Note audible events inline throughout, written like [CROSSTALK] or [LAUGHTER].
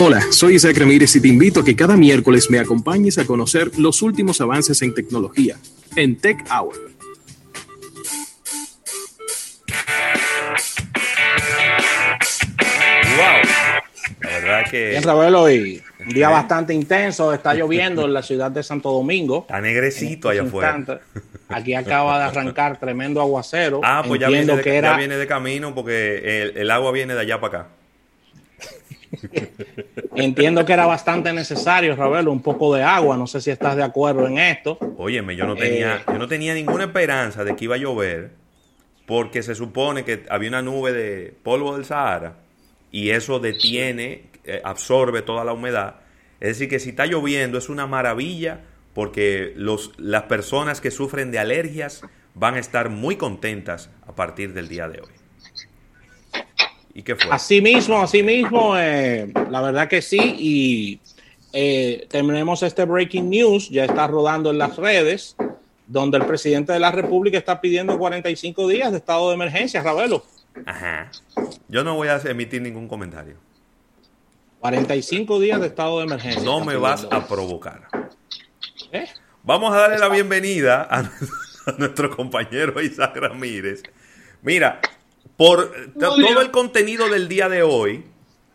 Hola, soy Isaac Ramírez y te invito a que cada miércoles me acompañes a conocer los últimos avances en tecnología en Tech Hour. Wow. La verdad que. Bien, Ravelo, y un día bastante intenso. Está [LAUGHS] lloviendo en la ciudad de Santo Domingo. Está negrecito allá afuera. Aquí acaba de arrancar tremendo aguacero. Ah, pues ya viene, de, que ya viene de camino porque el, el agua viene de allá para acá. [LAUGHS] Entiendo que era bastante necesario, Ravelo, un poco de agua. No sé si estás de acuerdo en esto. Óyeme, yo no tenía, Eh, yo no tenía ninguna esperanza de que iba a llover porque se supone que había una nube de polvo del Sahara y eso detiene, eh, absorbe toda la humedad. Es decir, que si está lloviendo es una maravilla porque los, las personas que sufren de alergias van a estar muy contentas a partir del día de hoy. ¿Y qué fue? Así mismo, así mismo, eh, la verdad que sí. Y eh, tenemos este breaking news, ya está rodando en las redes, donde el presidente de la República está pidiendo 45 días de estado de emergencia, Ravelo. Ajá. Yo no voy a emitir ningún comentario. 45 días de estado de emergencia. No me vas a provocar. ¿Eh? Vamos a darle la bienvenida a [LAUGHS] nuestro compañero Isaac Ramírez. Mira, por to- todo el contenido del día de hoy,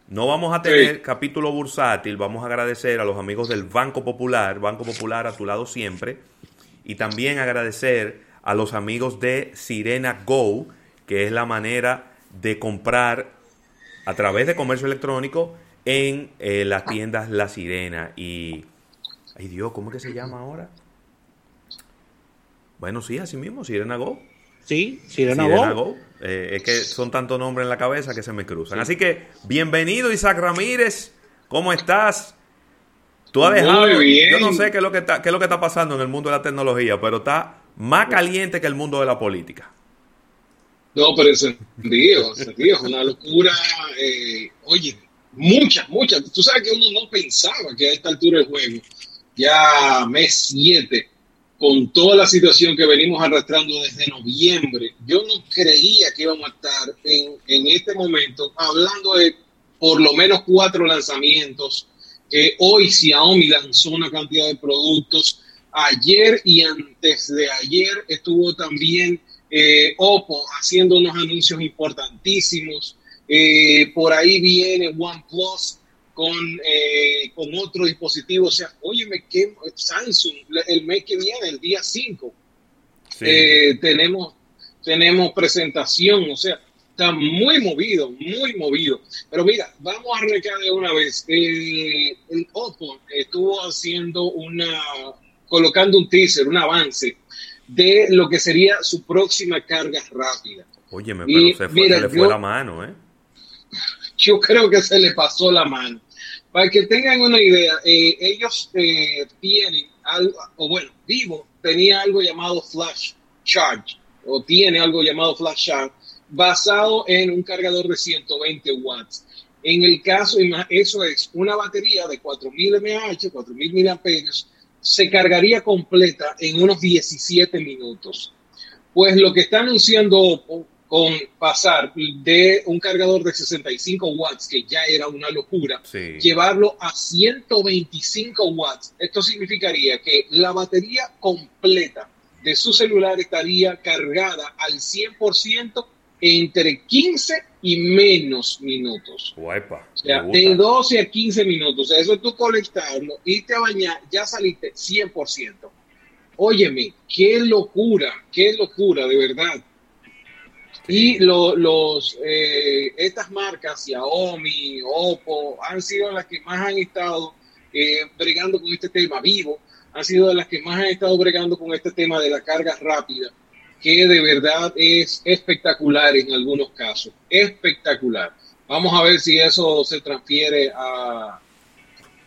no vamos a tener Sí. capítulo bursátil. Vamos a agradecer a los amigos del Banco Popular, Banco Popular a tu lado siempre. Y también agradecer a los amigos de Sirena Go, que es la manera de comprar a través de comercio electrónico en eh, las tiendas La Sirena. Y, ay Dios, ¿cómo es que se llama ahora? Bueno, sí, así mismo, Sirena Go. Sí, Sirena, Sirena Go. Go. Eh, es que son tantos nombres en la cabeza que se me cruzan. Así que, bienvenido Isaac Ramírez. ¿Cómo estás? Tú has Muy dejado, bien. yo no sé qué es, lo que está, qué es lo que está pasando en el mundo de la tecnología, pero está más caliente que el mundo de la política. No, pero encendido, encendido, es una locura. eh, oye, muchas, muchas. Tú sabes que uno no pensaba que a esta altura del juego, ya mes 7, con toda la situación que venimos arrastrando desde noviembre, yo no creía que íbamos a estar en, este momento hablando de por lo menos cuatro lanzamientos. Eh, hoy Xiaomi lanzó una cantidad de productos. Ayer y antes de ayer estuvo también eh, Oppo haciendo unos anuncios importantísimos. Eh, por ahí viene OnePlus con, eh, con otro dispositivo. O sea, óyeme, que Samsung el mes que viene, el día 5, Sí. eh, tenemos, tenemos presentación. O sea, está muy movido, muy movido. Pero mira, vamos a arrancar de una vez. Eh, el Oppo estuvo haciendo una, colocando un teaser, un avance de lo que sería su próxima carga rápida. Óyeme, y pero se, fue, mira, se le fue yo- la mano, ¿eh? [LAUGHS] Yo creo que se le pasó la mano. Para que tengan una idea, eh, ellos eh, tienen algo, o bueno, Vivo tenía algo llamado Flash Charge, o tiene algo llamado Flash Charge, basado en un cargador de 120 watts. En el caso, eso es una batería de 4000 mAh, 4000 miliamperios, se cargaría completa en unos 17 minutos. Pues lo que está anunciando Oppo con pasar de un cargador de 65 watts, que ya era una locura, Sí. llevarlo a 125 watts. Esto significaría que la batería completa de su celular estaría cargada al 100% entre 15 y menos minutos. Guaypa. O sea, de 12 a 15 minutos. Eso es tú conectarlo, irte a bañar, ya saliste 100%. Óyeme, qué locura, qué locura, de verdad. Y lo- los, eh, estas marcas, Xiaomi, Oppo, han sido las que más han estado eh, bregando con este tema. Vivo, han sido de las que más han estado bregando con este tema de la carga rápida, que de verdad es espectacular en algunos casos. Espectacular. Vamos a ver si eso se transfiere a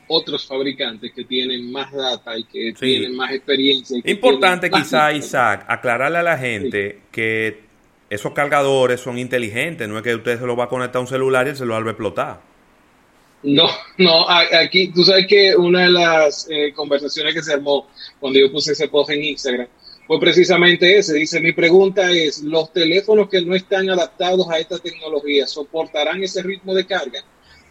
otros fabricantes que tienen más data y que Sí. tienen más experiencia. y Importante quizá. Isaac, aclararle a la gente que esos cargadores son inteligentes, no es que usted se lo va a conectar a un celular y el celular va a explotar. No, no, aquí tú sabes que una de las eh, conversaciones que se armó cuando yo puse ese post en Instagram fue precisamente ese. Dice, mi pregunta es, ¿los teléfonos que no están adaptados a esta tecnología soportarán ese ritmo de carga?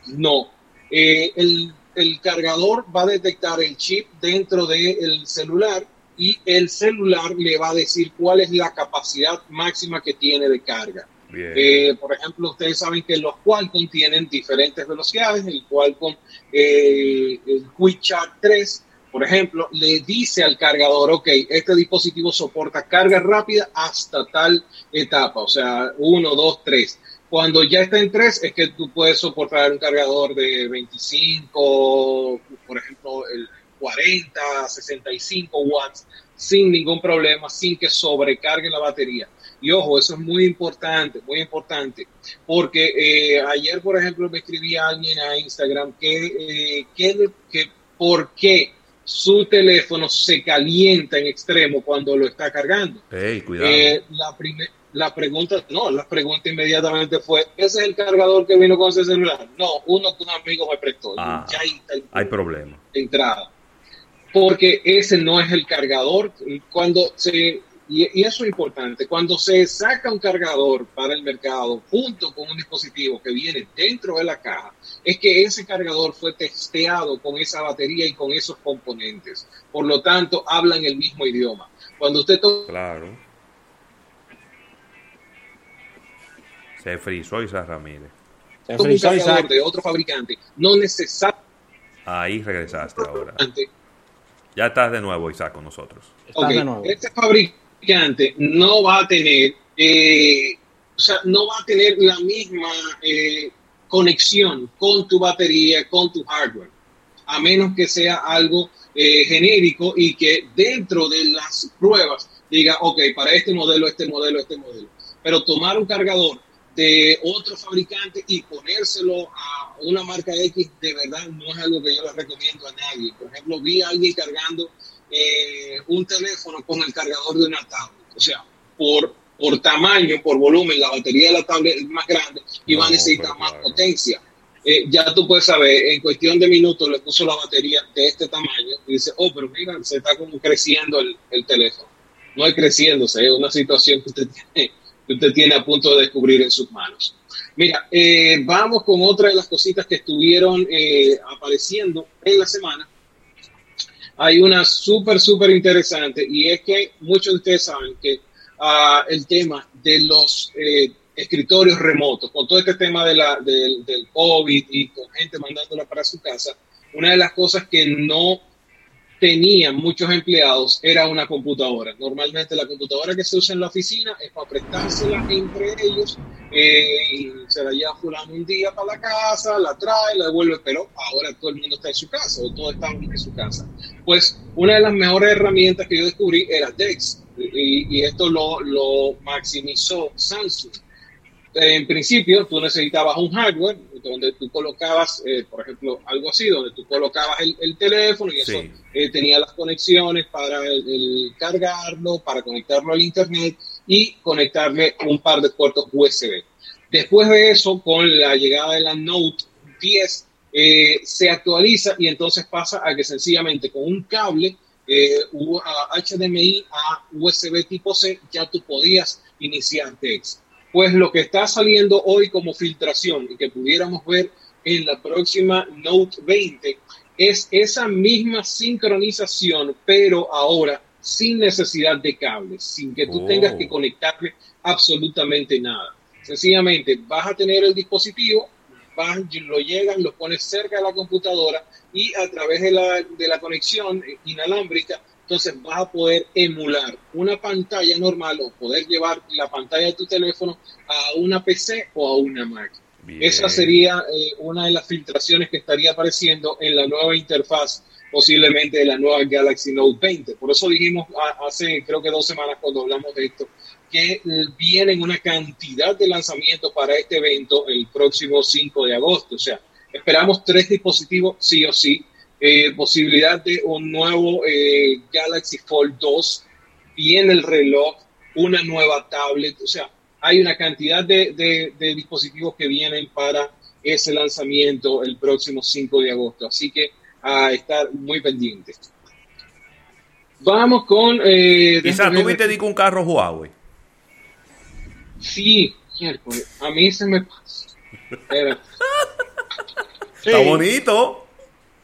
No. Eh, el, el, cargador va a detectar el chip dentro del celular y el celular le va a decir cuál es la capacidad máxima que tiene de carga. Eh, por ejemplo, ustedes saben que los Qualcomm tienen diferentes velocidades. El Qualcomm, eh, el QuickCharge 3, por ejemplo, le dice al cargador, ok, este dispositivo soporta carga rápida hasta tal etapa, o sea, 1, 2, 3. Cuando ya está en 3 es que tú puedes soportar un cargador de 25, por ejemplo, el 40, 65 watts sin ningún problema, sin que sobrecargue la batería. Y ojo, eso es muy importante, muy importante, porque eh, ayer, por ejemplo, me escribía alguien a Instagram que, eh, que, que por qué su teléfono se calienta en extremo cuando lo está cargando. Hey, cuidado. Eh, la, la pregunta, no, la pregunta inmediatamente fue, ¿ese es el cargador que vino con ese celular? No, uno que un amigo me prestó. Ah, ya hay, hay problema. Entrada. Porque ese no es el cargador. Cuando se y, eso es importante. Cuando se saca un cargador para el mercado junto con un dispositivo que viene dentro de la caja, es que ese cargador fue testeado con esa batería y con esos componentes. Por lo tanto, hablan el mismo idioma. Cuando usted toca... Claro. Se frizó Isaac Ramírez. Se frizó un cargador de otro fabricante. No necesariamente... Ahí regresaste ahora. Ya estás de nuevo, Isaac, con nosotros. Okay. Este fabricante no va a tener, eh, o sea, no va a tener la misma eh, conexión con tu batería, con tu hardware, a menos que sea algo eh, genérico y que dentro de las pruebas diga, ok, para este modelo, este modelo, este modelo. Pero tomar un cargador de otro fabricante y ponérselo a una marca X, de verdad no es algo que yo le recomiendo a nadie. Por ejemplo, vi a alguien cargando eh, un teléfono con el cargador de una tablet. O sea, por, por tamaño, por volumen, la batería de la tablet es más grande y va a necesitar más potencia. Eh, ya tú puedes saber, en cuestión de minutos le puso la batería de este tamaño y dice, oh, pero mira, se está como creciendo el, el teléfono. No es creciéndose, es una situación que usted [LAUGHS] tiene, que usted tiene a punto de descubrir en sus manos. Mira, eh, vamos con otra de las cositas que estuvieron apareciendo en la semana hay una súper, súper interesante y es que muchos de ustedes saben que uh, el tema de los eh, escritorios remotos, con todo este tema de la, del COVID y con gente mandándola para su casa, una de las cosas que no tenían muchos empleados era una computadora. Normalmente la computadora que se usa en la oficina es para prestársela entre ellos, eh, y se la lleva fulano un día para la casa, la trae, la devuelve, pero ahora todo el mundo está en su casa o todos están en su casa. Pues una de las mejores herramientas que yo descubrí era Dex y, y esto lo, lo maximizó Samsung en principio tú necesitabas un hardware donde tú colocabas, eh, por ejemplo, algo así, donde tú colocabas el, teléfono y eso eh, tenía las conexiones para cargarlo, para conectarlo al internet y conectarle un par de puertos USB. Después de eso, con la llegada de la Note 10, eh, se actualiza y entonces pasa a que sencillamente con un cable HDMI a USB tipo C ya tú podías iniciar TEX pues lo que está saliendo hoy como filtración y que pudiéramos ver en la próxima Note 20 es esa misma sincronización, pero ahora sin necesidad de cables, sin que tú tengas que oh. conectarle absolutamente nada. Sencillamente vas a tener el dispositivo, vas, lo llegas, lo pones cerca de la computadora y a través de la, de la conexión inalámbrica entonces vas a poder emular una pantalla normal o poder llevar la pantalla de tu teléfono a una PC o a una Mac. Esa sería eh, una de las filtraciones que estaría apareciendo en la nueva interfaz, posiblemente de la nueva Galaxy Note 20. Por eso dijimos hace creo que dos semanas cuando hablamos de esto, que vienen una cantidad de lanzamientos para este evento el próximo 5 de agosto. O sea, esperamos tres dispositivos sí o sí eh, posibilidad de un nuevo eh, Galaxy Fold 2, viene el reloj, una nueva tablet, o sea, hay una cantidad de, dispositivos que vienen para ese lanzamiento el próximo 5 de agosto, así que a estar muy pendientes. Vamos con... Eh, Quizás tú viste un carro Huawei. Sí, a mí se me pasa. [LAUGHS] Está bonito.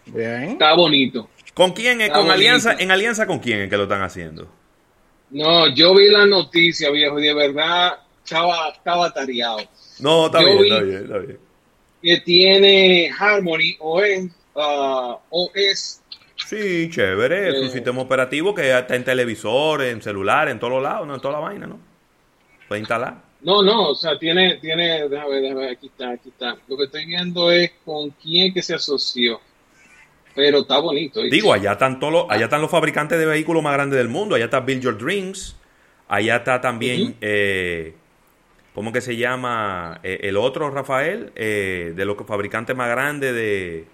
Bien. Está bonito. ¿Con quién? es? Está ¿Con bonito. alianza? ¿En alianza con quién es que lo están haciendo? No, yo vi la noticia, viejo, y de verdad estaba, estaba tareado. No, está Yo bien, está bien, está bien. Que tiene Harmony OS, ah, OS Sí, chévere. Es un Eh. sistema operativo que está en televisor, en celular, en todos los lados, no en toda la vaina, ¿no? Puede instalar. No, no, o sea, tiene, tiene, déjame ver, déjame ver, aquí está, aquí está. Lo que estoy viendo es con quién que se asoció. Pero está bonito. ¿viste? Digo, allá están todos los, allá están los fabricantes de vehículos más grandes del mundo. Allá está Build Your Dreams. Allá está también, eh, ¿cómo que se llama? Eh, el otro, Rafael, eh, de los fabricantes más grandes de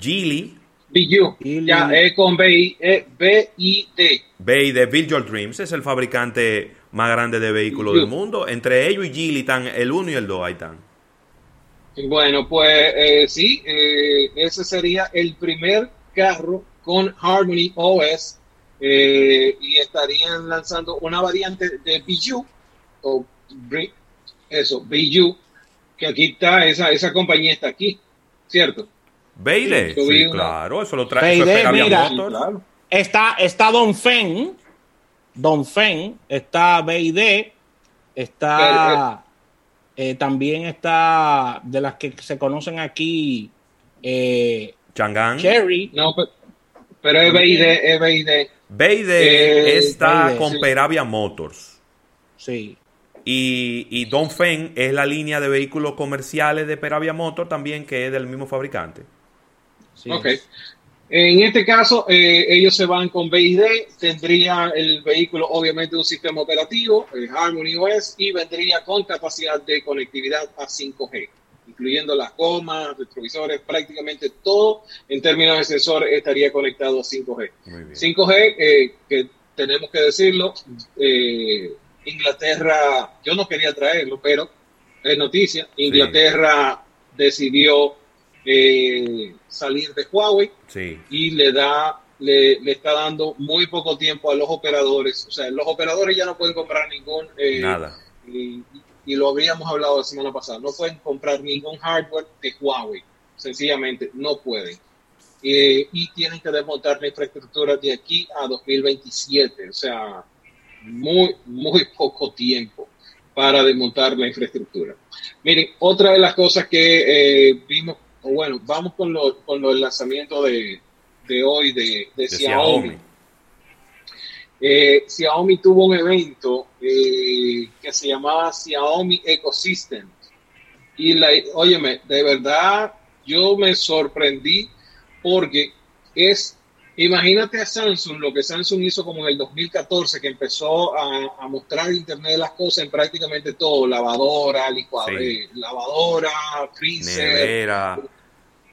Geely. BU, ya es con BI, eh, B-I-D. De Build Your Dreams es el fabricante más grande de vehículos del mundo. Entre ellos y Geely están el 1 y el 2, ahí están. Bueno, pues eh, sí, eh, ese sería el primer carro con Harmony OS eh, y estarían lanzando una variante de BU o eso, que aquí está, esa, esa compañía está aquí, ¿cierto? Beide, Sí, sí, claro, eso lo trae. eso es Beide, mira. Motors. Está, está Don Fen, Don Fen, está BID, está eh, también está de las que se conocen aquí eh, Chang'an. Cherry. No, pero, pero es BID, es BID. Beide Eh, está Beide, con sí. Peravia Motors. Sí. Y, y Dongfeng es la línea de vehículos comerciales de Peravia Motors también, que es del mismo fabricante. sí Ok. es. En este caso, eh, ellos se van con BID, tendría el vehículo obviamente un sistema operativo, el Harmony OS, y vendría con capacidad de conectividad a 5G, incluyendo las gomas, retrovisores, prácticamente todo en términos de sensor estaría conectado a 5G. Muy bien. 5G, eh, que tenemos que decirlo, eh, Inglaterra, yo no quería traerlo, pero es noticia, Inglaterra decidió eh, salir de Huawei Sí. y le da le, le está dando muy poco tiempo a los operadores. O sea, los operadores ya no pueden comprar ningún eh, Nada. y, y lo habíamos hablado la semana pasada. No pueden comprar ningún hardware de Huawei. Sencillamente no pueden. Eh, y tienen que desmontar la infraestructura de aquí a 2027. O sea, muy, muy poco tiempo para desmontar la infraestructura. Miren, otra de las cosas que eh, vimos, o bueno, vamos con lo, con lo del lanzamiento de, de hoy de, de De Xiaomi. Xiaomi. Eh, Xiaomi tuvo un evento eh, que se llamaba Xiaomi Ecosystem. Y la, óyeme, de verdad yo me sorprendí porque es, imagínate a Samsung, lo que Samsung hizo como en el 2014, que empezó a, a mostrar Internet de las cosas en prácticamente todo, lavadora, licuadora, Sí. eh, lavadora, freezer, Nevera,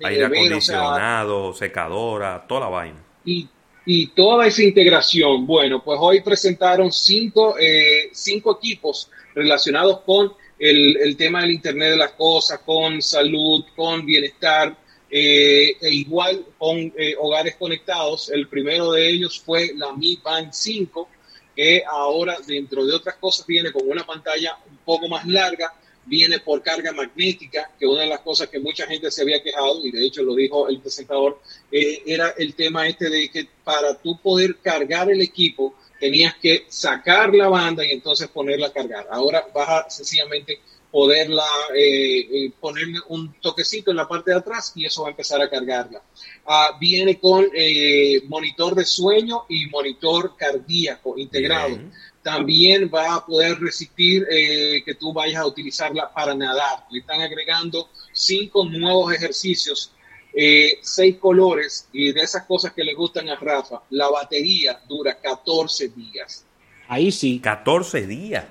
aire nevera, o sea, acondicionado, secadora, toda la vaina. y, y toda esa integración. Bueno, pues hoy presentaron cinco, eh, cinco equipos relacionados con el, el tema del Internet de las Cosas, con salud, con bienestar, eh, e igual con eh, hogares conectados. El primero de ellos fue la Mi Band 5, que ahora, dentro de otras cosas, viene con una pantalla un poco más larga, viene por carga magnética, que una de las cosas que mucha gente se había quejado, y de hecho lo dijo el presentador, eh, era el tema este de que para tú poder cargar el equipo tenías que sacar la banda y entonces ponerla a cargar. Ahora vas a sencillamente poderla, eh, eh, ponerle un toquecito en la parte de atrás y eso va a empezar a cargarla. Ah, viene con eh, monitor de sueño y monitor cardíaco integrado Bien. También va a poder resistir eh, que tú vayas a utilizarla para nadar. Le están agregando cinco nuevos ejercicios, eh, seis colores y de esas cosas que le gustan a Rafa, la batería dura 14 días. Ahí sí. 14 días.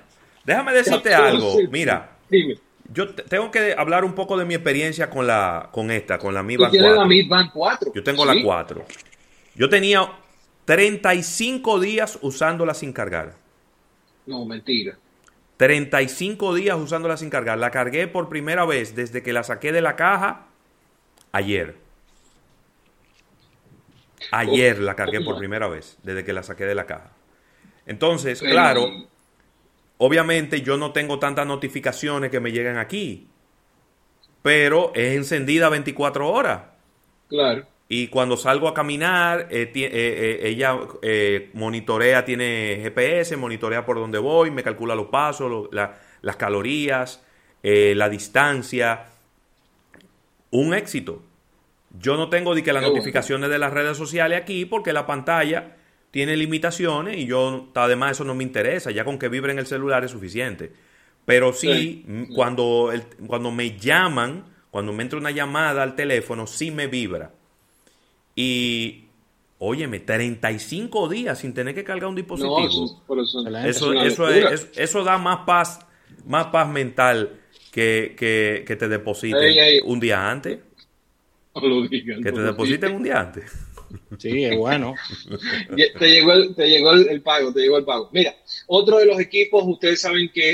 Déjame decirte 14 algo. Mira, Dime, yo te- tengo que hablar un poco de mi experiencia con la con esta, con la Mi Band tienes 4. la Mi Band 4. Yo tengo ¿sí? la 4. Yo tenía 35 días usándola sin cargar. No, mentira. 35 días usándola sin cargar. La cargué por primera vez desde que la saqué de la caja ayer. Ayer la cargué por primera vez, desde que la saqué de la caja. Entonces, claro, obviamente yo no tengo tantas notificaciones que me llegan aquí. pero es encendida 24 horas. Claro. Y cuando salgo a caminar, eh, eh, eh, ella eh, monitorea, tiene GPS, monitorea por dónde voy, me calcula los pasos, lo- la- las calorías, la distancia. Un éxito. Yo no tengo de que las notificaciones de las redes sociales aquí porque la pantalla tiene limitaciones y yo, además, eso no me interesa. Ya con que vibre en el celular es suficiente. Pero sí, Cuando, el- cuando me llaman, cuando me entra una llamada al teléfono, sí me vibra. Y, óyeme, 35 días sin tener que cargar un dispositivo. No, eso, por eso, Excelente. Eso, eso, es, es- da más paz, más paz mental que, que, que te depositen Ey, ey. un día antes. No lo digan, Que te depositen un día antes. Sí, es bueno. [LAUGHS] Te llegó, el, te llegó el, el pago, te llegó el pago. Mira, otro de los equipos, ustedes saben que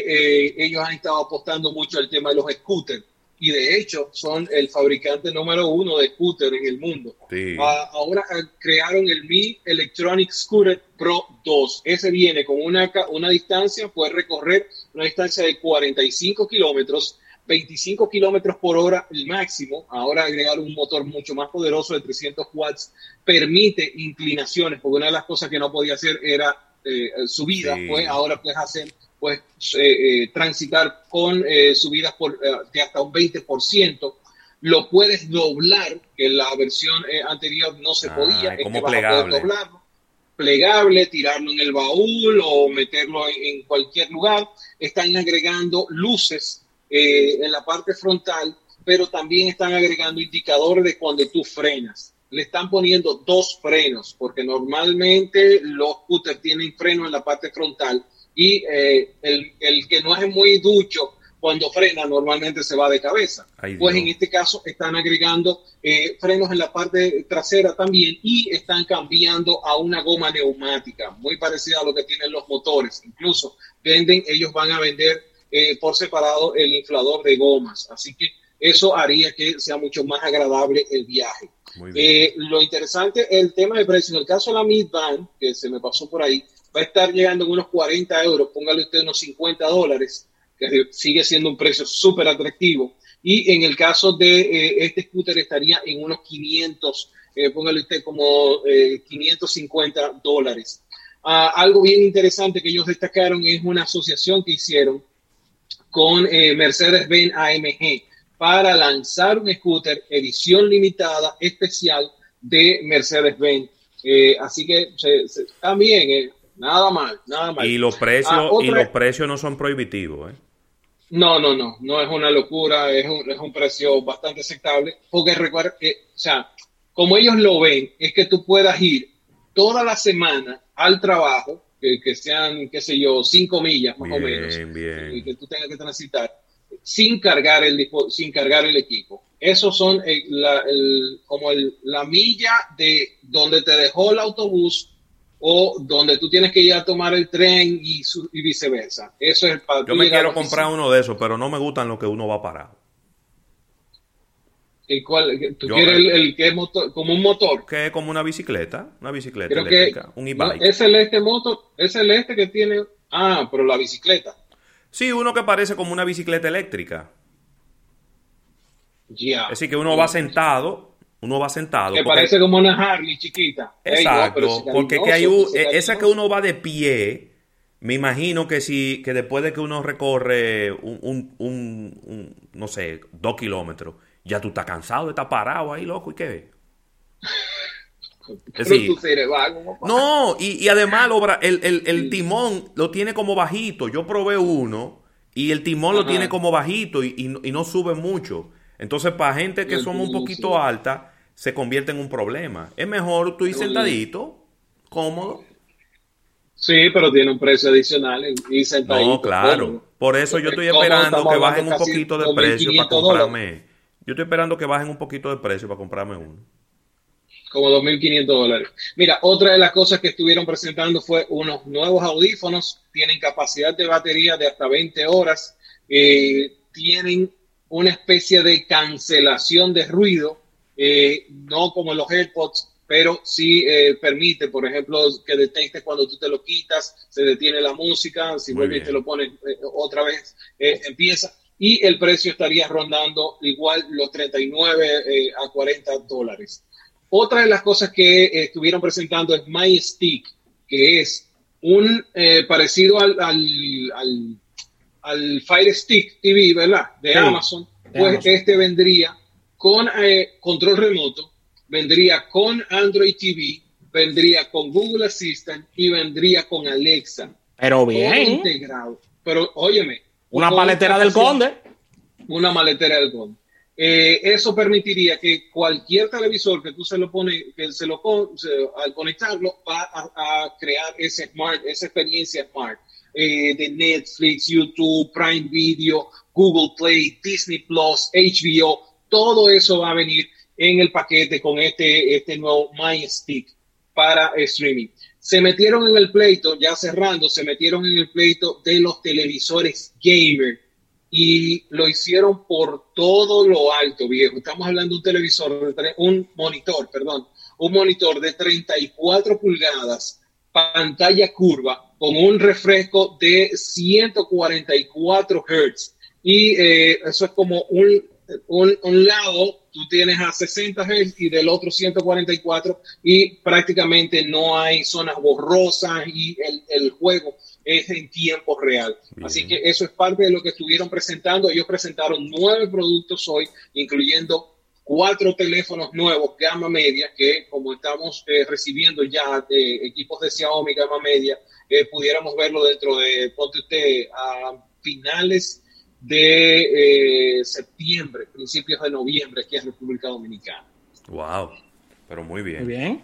eh, ellos han estado apostando mucho al tema de los scooters y de hecho son el fabricante número uno de scooters en el mundo. Sí. Ah, ahora ah, crearon el Mi Electronic Scooter Pro 2. Ese viene con una, una distancia, puede recorrer una distancia de 45 kilómetros, 25 kilómetros por hora el máximo. Ahora agregar un motor mucho más poderoso de 300 watts permite inclinaciones, porque una de las cosas que no podía hacer era eh, subida, Sí. pues ahora puedes hacer pues eh, eh, transitar con eh, subidas por, de hasta un 20%. Lo puedes doblar, que en la versión anterior no se Ah, podía. es como vas a poder plegable. doblarlo. Plegable, tirarlo en el baúl o meterlo en, en cualquier lugar. Están agregando luces en la parte frontal, pero también están agregando indicadores de cuando tú frenas. Le están poniendo dos frenos, porque normalmente los scooters tienen freno en la parte frontal y eh, el, el que no es muy ducho cuando frena normalmente se va de cabeza. Ay, pues en este caso están agregando eh, frenos en la parte trasera también y están cambiando a una goma neumática, muy parecida a lo que tienen los motores. Incluso venden, ellos van a vender eh, por separado el inflador de gomas. Así que eso haría que sea mucho más agradable el viaje. Eh, lo interesante es el tema de precio. En el caso de la Midband, que se me pasó por ahí, va a estar llegando en unos 40 euros, póngale usted unos 50 dólares, que sigue siendo un precio súper atractivo. Y en el caso de eh, este scooter estaría en unos 500, eh, póngale usted como eh, 550 dólares. Ah, algo bien interesante que ellos destacaron es una asociación que hicieron con eh, Mercedes-Benz AMG para lanzar un scooter edición limitada especial de Mercedes-Benz. Eh, así que también, nada mal, nada mal. y los precios Ah, y los precios no son prohibitivos, ¿eh? No, no, no, no es una locura, es un, es un precio bastante aceptable, porque recuerda que, o sea, como ellos lo ven, es que tú puedas ir toda la semana al trabajo, que, que sean, qué sé yo, cinco millas más o menos, Bien, y que tú tengas que transitar, sin cargar el, sin cargar el equipo. Esos son eh, la, el- como el- la milla de donde te dejó el autobús o donde tú tienes que ir a tomar el tren y, su- y viceversa. Eso es para Yo me quiero comprar oficina. uno de esos, pero no me gustan los que uno va parado. ¿Y cuál? ¿Tú Yo- quieres el, el que es motor, como un motor? Que es como una bicicleta, una bicicleta Creo que eléctrica, un no, e-bike. es el este motor, es el este que tiene. Ah, pero la bicicleta. Sí, uno que parece como una bicicleta eléctrica. Ya. Es decir, que uno va sentado, uno va sentado. Que porque- parece como una Harley chiquita. Ey, no, Exacto, porque que hay un- eh, esa que uno va de pie, me imagino que si, que después de que uno recorre un, un- un- un, no sé, dos kilómetros, ya tú estás cansado estar parado ahí, loco, ¿y qué? [LAUGHS] Sí. No, y, y además el, el- el timón lo tiene como bajito. Yo probé uno y el timón lo tiene como bajito y, y no sube mucho. Entonces, para gente que somos un poquito sí. alta, se convierte en un problema. Es mejor tú ir sentadito, cómodo. Sí, pero tiene un precio adicional y sentadito. No, claro. Por eso yo estoy esperando que bajen un poquito de 2.500 precio para dólares. comprarme. Yo estoy esperando que bajen un poquito de precio para comprarme uno. como 2.500 dólares. Mira, otra de las cosas que estuvieron presentando fue unos nuevos audífonos, tienen capacidad de batería de hasta 20 horas, eh, tienen una especie de cancelación de ruido, eh, no como los AirPods, pero sí eh, permite, por ejemplo, que detecte cuando tú te lo quitas, se detiene la música, si Muy vuelves y te lo pones eh, otra vez, eh, empieza. y el precio estaría rondando igual los 39 eh, a 40 dólares. Otra de las cosas que eh, estuvieron presentando es My Stick, que es un parecido al, al, al, Fire Stick TV, ¿verdad? De Amazon. pues este vendría con control remoto, vendría con Android TV, vendría con Google Assistant y vendría con Alexa. Pero bien. integrado. Pero óyeme. Una paletera del conde. Una maletera del conde. Eh, eso permitiría que cualquier televisor que tú se lo pone, que se lo al conectarlo, va a, crear ese smart, esa experiencia smart eh, de Netflix, YouTube, Prime Video, Google Play, Disney Plus, HBO, todo eso va a venir en el paquete con este, este nuevo My Stick para streaming. Se metieron en el pleito, ya cerrando, se metieron en el pleito de los televisores gamer y lo hicieron por todo lo alto, viejo. Estamos hablando de un televisor, un monitor, perdón, un monitor de 34 pulgadas, pantalla curva, con un refresco de 144 Hz. Y eh, eso es como un, un, un, lado, tú tienes a 60 Hz y del otro 144 y prácticamente no hay zonas borrosas y el, el juego es en tiempo real. Así que eso es parte de lo que estuvieron presentando. Ellos presentaron nueve productos hoy, incluyendo cuatro teléfonos nuevos gama media que como estamos eh, recibiendo ya de equipos de Xiaomi gama media, eh, pudiéramos verlo dentro de, ponte usted, a finales de eh, septiembre, principios de noviembre aquí en República Dominicana. Wow, pero muy bien. Muy bien.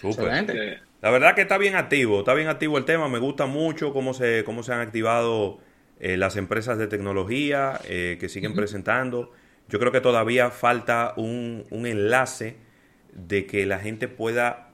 Súper. La verdad que está bien activo, está bien activo el tema, me gusta mucho cómo se, cómo se han activado eh, las empresas de tecnología eh, que siguen presentando. Yo creo que todavía falta un, un, enlace de que la gente pueda,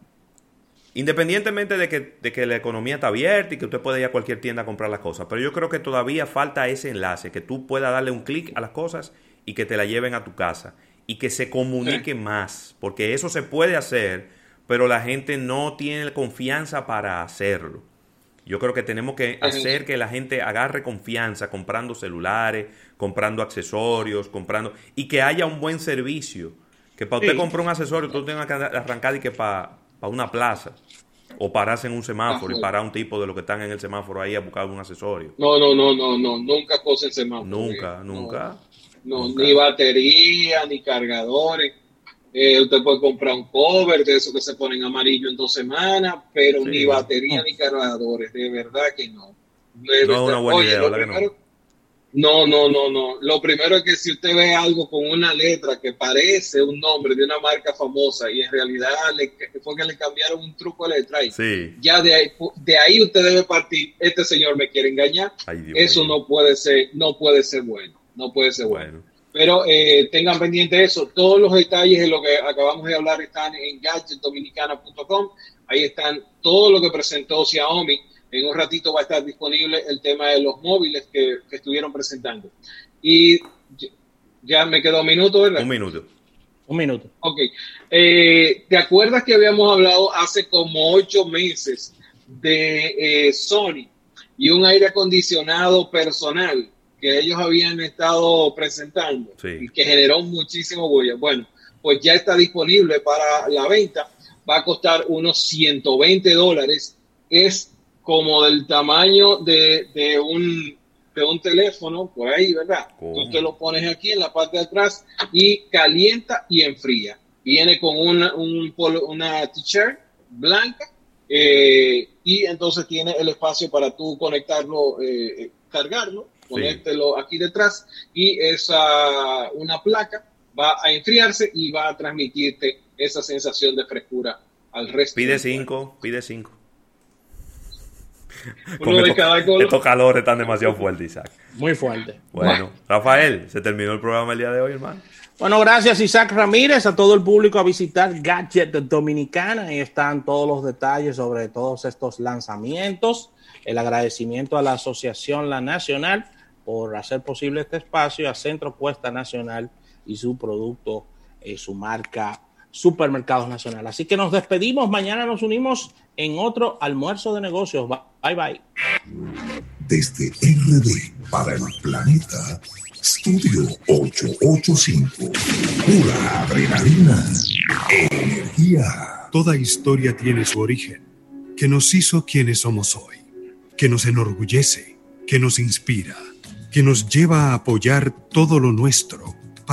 independientemente de que, de que la economía está abierta y que usted puede ir a cualquier tienda a comprar las cosas, pero yo creo que todavía falta ese enlace, que tú puedas darle un clic a las cosas y que te la lleven a tu casa y que se comunique más, porque eso se puede hacer pero la gente no tiene confianza para hacerlo. Yo creo que tenemos que hacer que la gente agarre confianza comprando celulares, comprando accesorios, comprando y que haya un buen servicio. Que para usted comprar un accesorio, tú tengas que arrancar y que para, una plaza o pararse en un semáforo y parar un tipo de lo que están en el semáforo ahí a buscar un accesorio. No, no, no, no, no, nunca pose el semáforo. Nunca, nunca. no, ni batería, ni cargadores. Eh, usted puede comprar un cover de eso que se ponen amarillo en dos semanas, pero ni batería ni cargadores, de verdad que no. no es una buena idea, no? no, no, no, Lo primero es que si usted ve algo con una letra que parece un nombre de una marca famosa y en realidad le, fue que le cambiaron un truco de letra ahí, ya de ahí, de ahí usted debe partir, este señor me quiere engañar, eso no puede ser, no puede ser bueno, no puede ser bueno. Pero eh, tengan pendiente eso. Todos los detalles de lo que acabamos de hablar están en gadgetdominicana.com. Ahí están todo lo que presentó Xiaomi. En un ratito va a estar disponible el tema de los móviles que, estuvieron presentando. Y ya me quedó un minuto, ¿verdad? Un minuto. Un minuto. Ok. Eh, ¿Te acuerdas que habíamos hablado hace como ocho meses de eh, Sony y un aire acondicionado personal? Que ellos habían estado presentando y que generó muchísimo bulla. Bueno, pues ya está disponible para la venta. Va a costar unos 120 dólares. Es como del tamaño de, de un de un teléfono por ahí, ¿verdad? Tú te lo pones aquí en la parte de atrás y calienta y enfría. Viene con una, un, una t-shirt blanca eh, y entonces tiene el espacio para tú conectarlo, eh, cargarlo ponértelo aquí detrás y esa una placa va a enfriarse y va a transmitirte esa sensación de frescura al resto. Pide cinco, pide cinco. Uno de cada color. Estos calores están demasiado fuertes, Isaac. Muy fuerte. Bueno, Rafael, se terminó el programa el día de hoy, hermano. Bueno, gracias Isaac Ramírez, a todo el público a visitar Gadget Dominicana. Ahí están todos los detalles sobre todos estos lanzamientos. El agradecimiento a la Asociación La Nacional por hacer posible este espacio a Centro Cuesta Nacional y su producto, eh, su marca Supermercados Nacional. Así que nos despedimos. Mañana nos unimos en otro almuerzo de negocios. Bye bye. Desde RD para el planeta, Estudio 885. Pura adrenalina. Energía. Toda historia tiene su origen, que nos hizo quienes somos hoy, que nos enorgullece, que nos inspira, que nos lleva a apoyar todo lo nuestro